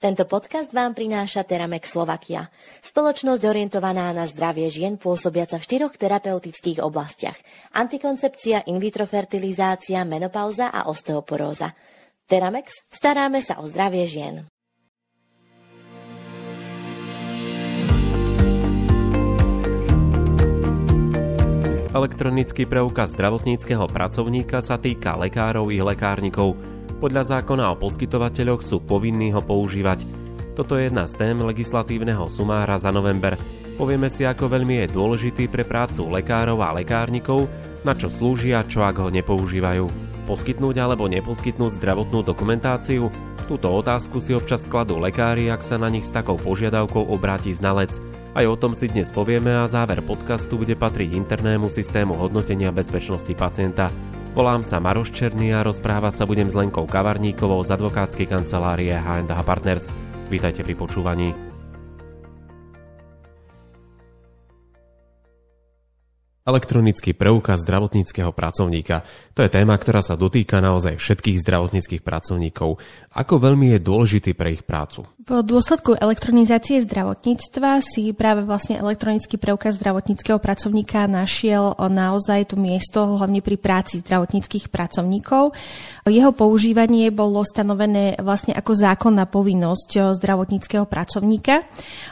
Tento podcast vám prináša Teramex Slovakia, spoločnosť orientovaná na zdravie žien pôsobiaca v štyroch terapeutických oblastiach. Antikoncepcia, in vitro fertilizácia, menopauza a osteoporóza. Teramex, staráme sa o zdravie žien. Elektronický preukaz zdravotníckého pracovníka sa týka lekárov i lekárnikov, podľa zákona o poskytovateľoch sú povinní ho používať. Toto je jedna z tém legislatívneho sumára za november. Povieme si, ako veľmi je dôležitý pre prácu lekárov a lekárnikov, na čo slúžia, čo ak ho nepoužívajú. Poskytnúť alebo neposkytnúť zdravotnú dokumentáciu? Túto otázku si občas skladú lekári, ak sa na nich s takou požiadavkou obráti znalec. Aj o tom si dnes povieme a záver podcastu bude patriť internému systému hodnotenia bezpečnosti pacienta. Volám sa Maroš Černý a rozprávať sa budem s Lenkou Kavarníkovou z advokátskej kancelárie H&H Partners. Vítajte pri počúvaní. Elektronický preukaz zdravotníckého pracovníka. To je téma, ktorá sa dotýka naozaj všetkých zdravotníckých pracovníkov. Ako veľmi je dôležitý pre ich prácu? V dôsledku elektronizácie zdravotníctva si práve vlastne elektronický preukaz zdravotníckého pracovníka našiel naozaj to miesto, hlavne pri práci zdravotníckých pracovníkov. Jeho používanie bolo stanovené vlastne ako zákonná povinnosť zdravotníckého pracovníka.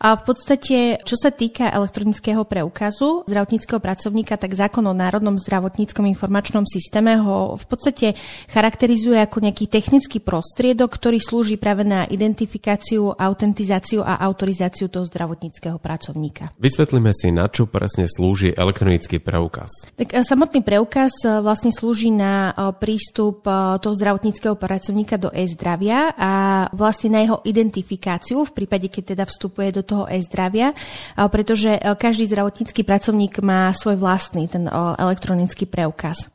A v podstate, čo sa týka elektronického preukazu zdravotníckého pracovníka, tak zákon o Národnom zdravotníckom informačnom systéme ho v podstate charakterizuje ako nejaký technický prostriedok, ktorý slúži práve na identifikáciu autentizáciu a autorizáciu toho zdravotníckého pracovníka. Vysvetlíme si, na čo presne slúži elektronický preukaz. Tak e, samotný preukaz e, vlastne slúži na e, prístup toho zdravotníckého pracovníka do e-zdravia a vlastne na jeho identifikáciu v prípade, keď teda vstupuje do toho e-zdravia, pretože každý zdravotnícky pracovník má svoj vlastný ten elektronický preukaz.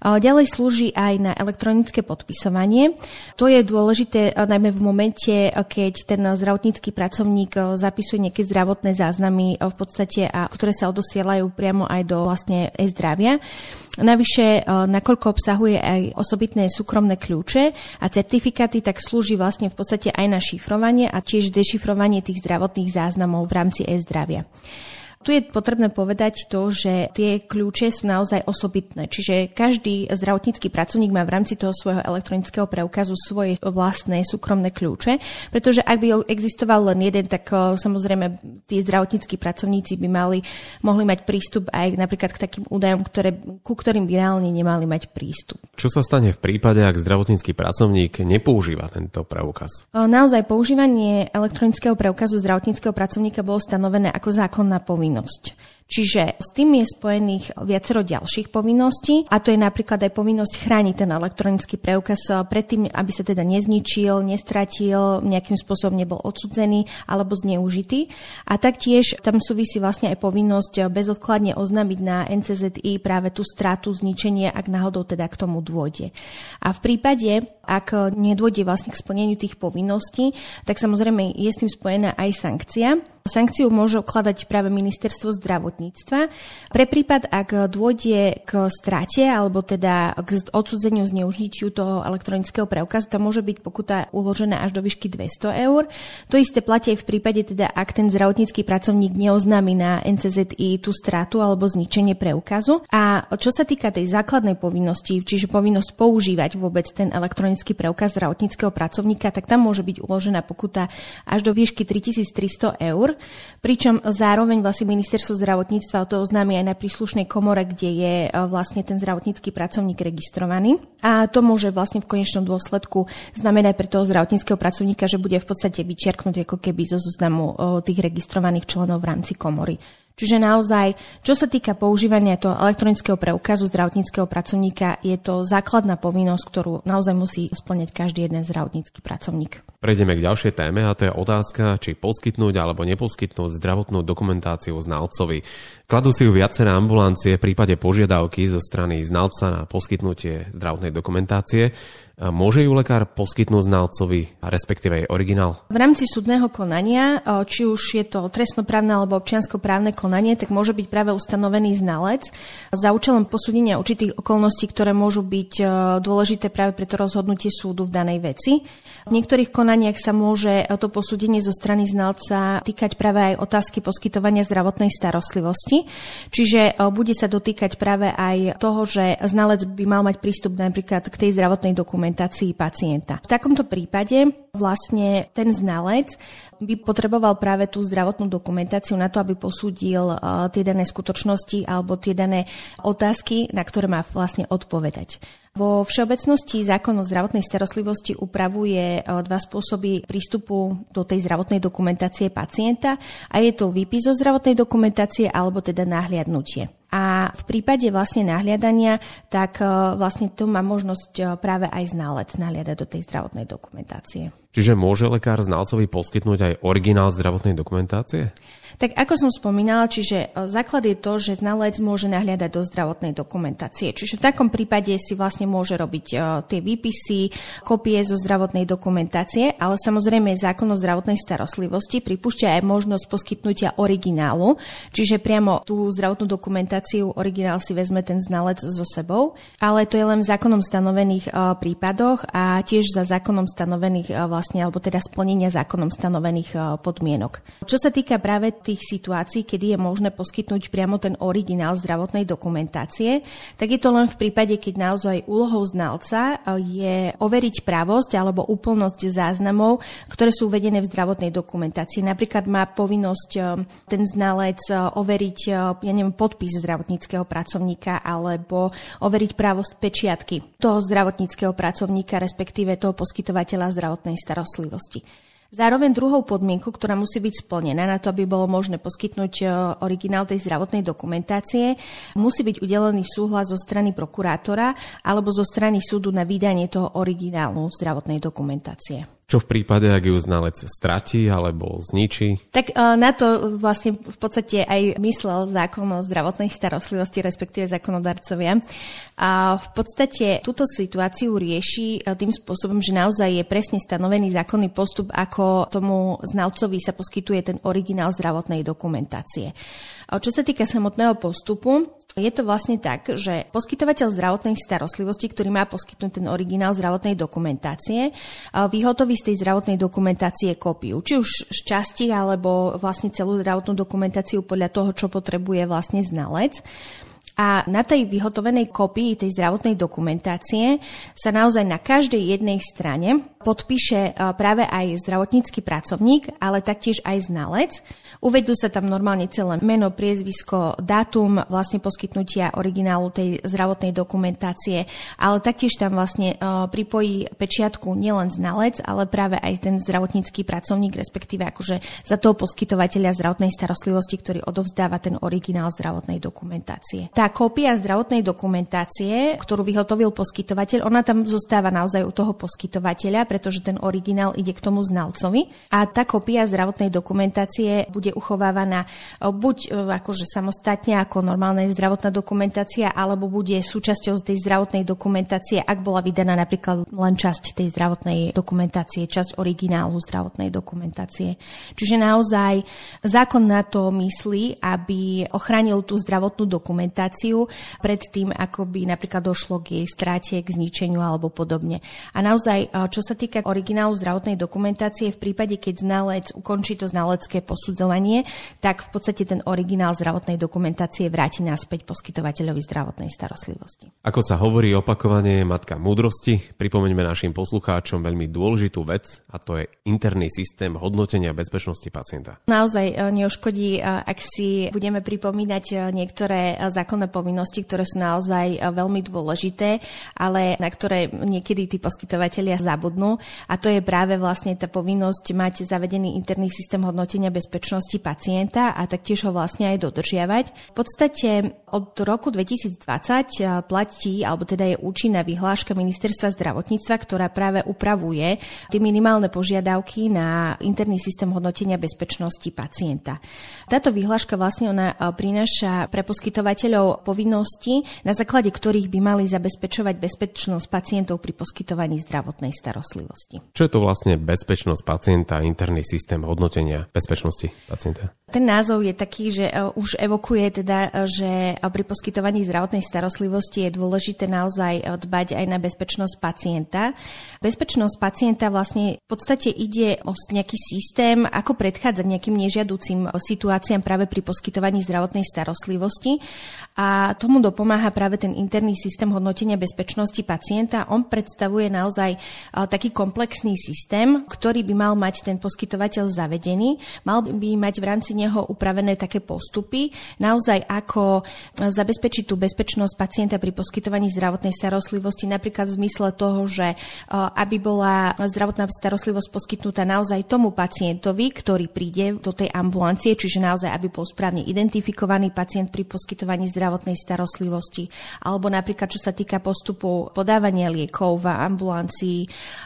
Ďalej slúži aj na elektronické podpisovanie. To je dôležité najmä v momente, keď ten zdravotnícky pracovník zapisuje nejaké zdravotné záznamy v podstate, a ktoré sa odosielajú priamo aj do vlastne e-zdravia. Navyše, nakoľko obsahuje aj osobitné súkromné kľúče a certifikáty, tak slúži vlastne v podstate aj na šifrovanie a tiež dešifrovanie tých zdravotných záznamov v rámci e-zdravia. Tu je potrebné povedať to, že tie kľúče sú naozaj osobitné, čiže každý zdravotnícky pracovník má v rámci toho svojho elektronického preukazu svoje vlastné súkromné kľúče, pretože ak by existoval len jeden, tak samozrejme tí zdravotníckí pracovníci by mali, mohli mať prístup aj napríklad k takým údajom, ktoré, ku ktorým by reálne nemali mať prístup. Čo sa stane v prípade, ak zdravotnícky pracovník nepoužíva tento preukaz? Naozaj používanie elektronického preukazu zdravotníckého pracovníka bolo stanovené ako zákonná povinnosť povinnosť. Čiže s tým je spojených viacero ďalších povinností a to je napríklad aj povinnosť chrániť ten elektronický preukaz predtým, aby sa teda nezničil, nestratil, nejakým spôsobom nebol odsudzený alebo zneužitý. A taktiež tam súvisí vlastne aj povinnosť bezodkladne oznámiť na NCZI práve tú stratu, zničenie, ak náhodou teda k tomu dôjde. A v prípade, ak nedôjde vlastne k splneniu tých povinností, tak samozrejme je s tým spojená aj sankcia. Sankciu môže okladať práve ministerstvo zdravotníctva. Pre prípad, ak dôjde k strate alebo teda k odsudzeniu zneužitiu toho elektronického preukazu, tam môže byť pokuta uložená až do výšky 200 eur. To isté platí aj v prípade, teda, ak ten zdravotnícky pracovník neoznámi na NCZI tú stratu alebo zničenie preukazu. A čo sa týka tej základnej povinnosti, čiže povinnosť používať vôbec ten elektronický preukaz zdravotníckého pracovníka, tak tam môže byť uložená pokuta až do výšky 3300 eur pričom zároveň vlastne ministerstvo zdravotníctva to oznámi aj na príslušnej komore, kde je e, vlastne ten zdravotnícky pracovník registrovaný. A to môže vlastne v konečnom dôsledku znamenať pre toho zdravotníckého pracovníka, že bude v podstate vyčerknúť ako keby zo zoznamu e, tých registrovaných členov v rámci komory. Čiže naozaj, čo sa týka používania toho elektronického preukazu zdravotníckého pracovníka, je to základná povinnosť, ktorú naozaj musí splňať každý jeden zdravotnícky pracovník. Prejdeme k ďalšej téme a to je otázka, či poskytnúť alebo neposkytnúť zdravotnú dokumentáciu znalcovi. Kladú si ju viaceré ambulancie v prípade požiadavky zo strany znalca na poskytnutie zdravotnej dokumentácie. Môže ju lekár poskytnúť znalcovi, respektíve jej originál? V rámci súdneho konania, či už je to trestnoprávne alebo občianskoprávne konanie, tak môže byť práve ustanovený znalec za účelom posúdenia určitých okolností, ktoré môžu byť dôležité práve pre to rozhodnutie súdu v danej veci. V niektorých konaniach sa môže to posúdenie zo strany znalca týkať práve aj otázky poskytovania zdravotnej starostlivosti, čiže bude sa dotýkať práve aj toho, že znalec by mal mať prístup napríklad k tej zdravotnej dokumentácii pacienta. V takomto prípade vlastne ten znalec by potreboval práve tú zdravotnú dokumentáciu na to, aby posúdil uh, tie dané skutočnosti alebo tie dané otázky, na ktoré má vlastne odpovedať. Vo všeobecnosti zákon o zdravotnej starostlivosti upravuje uh, dva spôsoby prístupu do tej zdravotnej dokumentácie pacienta a je to výpis zo zdravotnej dokumentácie alebo teda nahliadnutie. A v prípade vlastne nahliadania, tak uh, vlastne to má možnosť práve aj znalec nahliadať do tej zdravotnej dokumentácie. Čiže môže lekár znalcovi poskytnúť aj originál zdravotnej dokumentácie? Tak ako som spomínala, čiže e, základ je to, že znalec môže nahliadať do zdravotnej dokumentácie. Čiže v takom prípade si vlastne môže robiť uh, tie výpisy, kopie zo zdravotnej dokumentácie, ale samozrejme zákon o zdravotnej starostlivosti pripúšťa aj možnosť poskytnutia originálu, čiže priamo tú zdravotnú dokumentáciu, originál si vezme ten znalec so sebou, ale to je len v zákonom stanovených uh, prípadoch a tiež za zákonom stanovených uh, vlastne, alebo teda splnenia zákonom stanovených podmienok. Čo sa týka práve tých situácií, kedy je možné poskytnúť priamo ten originál zdravotnej dokumentácie, tak je to len v prípade, keď naozaj úlohou znalca e, je overiť právosť alebo úplnosť záznamov, ktoré sú uvedené v zdravotnej dokumentácii. Napríklad má povinnosť e, ten znalec overiť ja neviem, podpis zdravotníckého pracovníka alebo overiť právosť pečiatky toho zdravotníckého pracovníka, respektíve toho poskytovateľa zdravotnej starostlivosti. Zároveň druhou podmienkou, ktorá musí byť splnená na to, aby bolo možné poskytnúť e, originál tej zdravotnej dokumentácie, musí byť udelený súhlas zo strany prokurátora alebo zo strany súdu na vydanie toho originálu zdravotnej dokumentácie. Čo v prípade, ak ju znalec stratí alebo zničí? Tak e, na to vlastne v podstate aj myslel zákon o zdravotnej starostlivosti, respektíve zákonodarcovia. A v podstate túto situáciu rieši e, tým spôsobom, že naozaj je presne stanovený zákonný postup, ako tomu znalcovi sa poskytuje ten originál zdravotnej dokumentácie. Čo sa týka samotného postupu, je to vlastne tak, že poskytovateľ zdravotnej starostlivosti, ktorý má poskytnúť ten originál zdravotnej dokumentácie, vyhotoví z tej zdravotnej dokumentácie kópiu, či už z časti alebo vlastne celú zdravotnú dokumentáciu podľa toho, čo potrebuje vlastne znalec. A na tej vyhotovenej kopii tej zdravotnej dokumentácie sa naozaj na každej jednej strane podpíše práve aj zdravotnícky pracovník, ale taktiež aj znalec. Uvedú sa tam normálne celé meno, priezvisko, dátum vlastne poskytnutia originálu tej zdravotnej dokumentácie, ale taktiež tam vlastne uh, pripojí pečiatku nielen znalec, ale práve aj ten zdravotnícky pracovník, respektíve akože za toho poskytovateľa zdravotnej starostlivosti, ktorý odovzdáva ten originál zdravotnej dokumentácie. Kópia zdravotnej dokumentácie, ktorú vyhotovil poskytovateľ, ona tam zostáva naozaj u toho poskytovateľa, pretože ten originál ide k tomu znalcovi a tá kópia zdravotnej dokumentácie bude uchovávaná e, buď e, akože samostatne ako normálna zdravotná dokumentácia, alebo bude súčasťou tej zdravotnej dokumentácie, ak bola vydaná napríklad len časť tej zdravotnej dokumentácie, časť originálu zdravotnej dokumentácie. Čiže naozaj zákon na to myslí, aby ochránil tú zdravotnú dokumentáciu pred tým, ako by napríklad došlo k jej strate, k zničeniu alebo podobne. A naozaj, e, čo sa týka originálu zdravotnej dokumentácie, v prípade, keď znalec ukončí to znalecké posudzovanie, tak v podstate ten originál zdravotnej dokumentácie vráti naspäť poskytovateľovi zdravotnej starostlivosti. Ako sa hovorí, opakovanie matka múdrosti. Pripomeňme našim poslucháčom veľmi dôležitú vec a to je interný systém hodnotenia bezpečnosti pacienta. Naozaj e, neoškodí, e, ak si budeme pripomínať niektoré zákonné povinnosti, ktoré sú naozaj veľmi dôležité, ale na ktoré niekedy tí poskytovateľia zabudnú. A to je práve vlastne tá povinnosť mať zavedený interný systém hodnotenia bezpečnosti bezpečnosti pacienta a taktiež ho vlastne aj dodržiavať. V podstate od roku 2020 eh, platí, alebo teda je účinná vyhláška Ministerstva zdravotníctva, ktorá práve upravuje tie minimálne požiadavky na interný systém hodnotenia bezpečnosti pacienta. Táto vyhláška vlastne ona eh, prináša pre poskytovateľov povinnosti, na základe ktorých by mali zabezpečovať bezpečnosť pacientov pri poskytovaní zdravotnej starostlivosti. Čo je to vlastne bezpečnosť pacienta, interný systém hodnotenia bezpečnosti pacienta? Ten názov je taký, že e, už evokuje teda, e, že pri poskytovaní zdravotnej starostlivosti je dôležité naozaj dbať aj na bezpečnosť pacienta. Bezpečnosť pacienta vlastne v podstate ide o nejaký systém, ako predchádzať nejakým nežiaducim situáciám práve pri poskytovaní zdravotnej starostlivosti. A tomu dopomáha práve ten interný systém hodnotenia bezpečnosti pacienta. On predstavuje naozaj taký komplexný systém, ktorý by mal mať ten poskytovateľ zavedený. Mal by mať v rámci neho upravené také postupy, naozaj ako zabezpečiť tú bezpečnosť pacienta pri poskytovaní zdravotnej starostlivosti, napríklad v zmysle toho, že aby bola zdravotná starostlivosť poskytnutá naozaj tomu pacientovi, ktorý príde do tej ambulancie, čiže naozaj, aby bol správne identifikovaný pacient pri poskytovaní zdravotnej starostlivosti, alebo napríklad, čo sa týka postupu podávania liekov v ambulancii,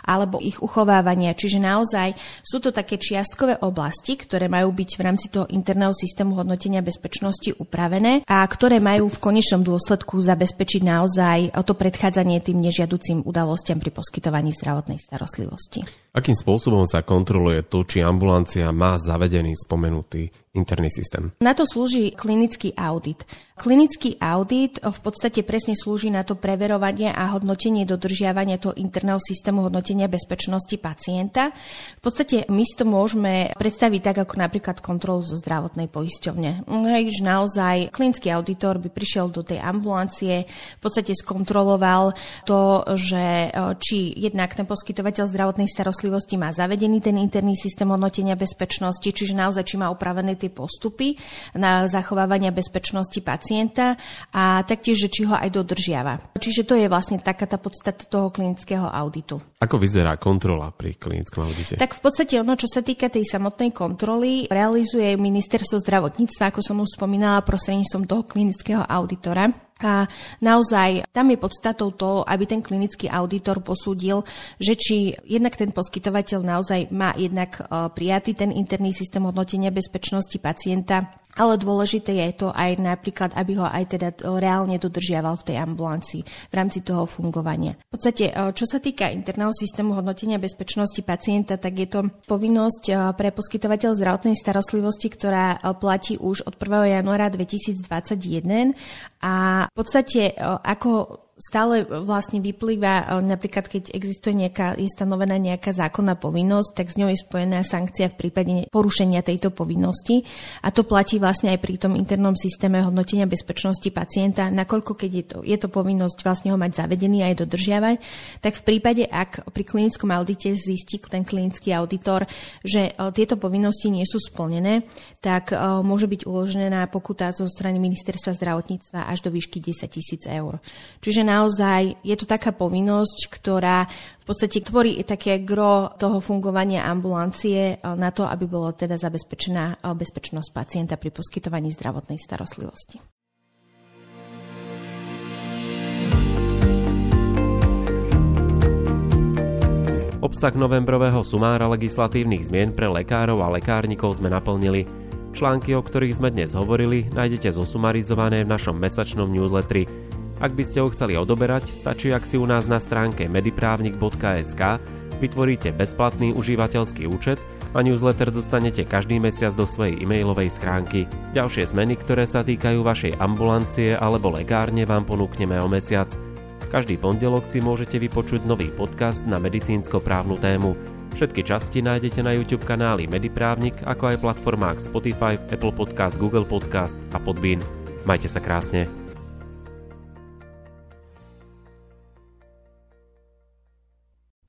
alebo ich uchovávania. Čiže naozaj sú to také čiastkové oblasti, ktoré majú byť v rámci toho interného systému hodnotenia bezpečnosti upravené a ktoré majú v konečnom dôsledku zabezpečiť naozaj to predchádzanie tým nežiaducím udalostiam pri poskytovaní zdravotnej starostlivosti. Akým spôsobom sa kontroluje to, či ambulancia má zavedený spomenutý interný systém? Na to slúži klinický audit. Klinický audit v podstate presne slúži na to preverovanie a hodnotenie dodržiavania toho interného systému hodnotenia bezpečnosti pacienta. V podstate my si to môžeme predstaviť tak, ako napríklad kontrolu zo zdravotnej poisťovne. Hej, naozaj klinický auditor by prišiel do tej ambulancie, v podstate skontroloval to, že či jednak ten poskytovateľ zdravotnej starostlivosti má zavedený ten interný systém hodnotenia bezpečnosti, čiže naozaj či má upravené tie postupy na zachovávanie bezpečnosti pacienta a taktiež, že či ho aj dodržiava. Čiže to je vlastne taká tá podstata toho klinického auditu. Ako vyzerá kontrola pri klinickom audite? Tak v podstate ono, čo sa týka tej samotnej kontroly, realizuje ministerstvo zdravotníctva, ako som už spomínala, prostredníctvom toho klinického auditora. A naozaj tam je podstatou to, aby ten klinický auditor posúdil, že či jednak ten poskytovateľ naozaj má jednak e, prijatý ten interný systém hodnotenia bezpečnosti pacienta ale dôležité je to aj napríklad, aby ho aj teda reálne dodržiaval v tej ambulancii v rámci toho fungovania. V podstate, e, čo sa týka interného systému hodnotenia bezpečnosti pacienta, tak je to povinnosť e, pre poskytovateľ zdravotnej starostlivosti, ktorá e, platí už od 1. januára 2021 a v podstate ako stále vlastne vyplýva, e, napríklad keď existuje nejaká, je stanovená nejaká zákonná povinnosť, tak s ňou je spojená sankcia v prípade porušenia tejto povinnosti. A to platí vlastne aj pri tom internom systéme hodnotenia bezpečnosti pacienta, nakoľko keď je to, je to povinnosť vlastne ho mať zavedený a aj dodržiavať, tak v prípade, ak pri klinickom audite zistí ten klinický auditor, že e, tieto povinnosti nie sú splnené, tak e, môže byť uložená pokuta zo strany ministerstva zdravotníctva až do výšky 10 tisíc eur. Čiže naozaj je to taká povinnosť, ktorá v podstate tvorí také gro toho fungovania ambulancie e, na to, aby bolo teda zabezpečená e, bezpečnosť pacienta pri poskytovaní zdravotnej starostlivosti. Obsah novembrového sumára legislatívnych zmien pre lekárov a lekárnikov sme naplnili. Články, o ktorých sme dnes hovorili, nájdete zosumarizované v našom mesačnom newsletteri ak by ste ho chceli odoberať, stačí, ak si u nás na stránke mediprávnik.sk vytvoríte bezplatný užívateľský účet a newsletter dostanete každý mesiac do svojej e-mailovej schránky. Ďalšie zmeny, ktoré sa týkajú vašej ambulancie alebo lekárne vám ponúkneme o mesiac. Každý pondelok si môžete vypočuť nový podcast na medicínsko-právnu tému. Všetky časti nájdete na YouTube kanáli Mediprávnik, ako aj platformách Spotify, Apple Podcast, Google Podcast a Podbean. Majte sa krásne.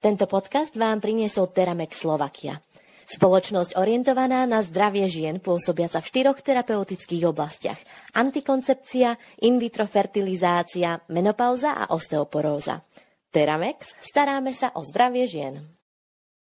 Tento podcast vám priniesol Teramex Slovakia. Spoločnosť orientovaná na zdravie žien pôsobiaca v štyroch terapeutických oblastiach. Antikoncepcia, in vitro fertilizácia, menopauza a osteoporóza. Teramex staráme sa o zdravie žien.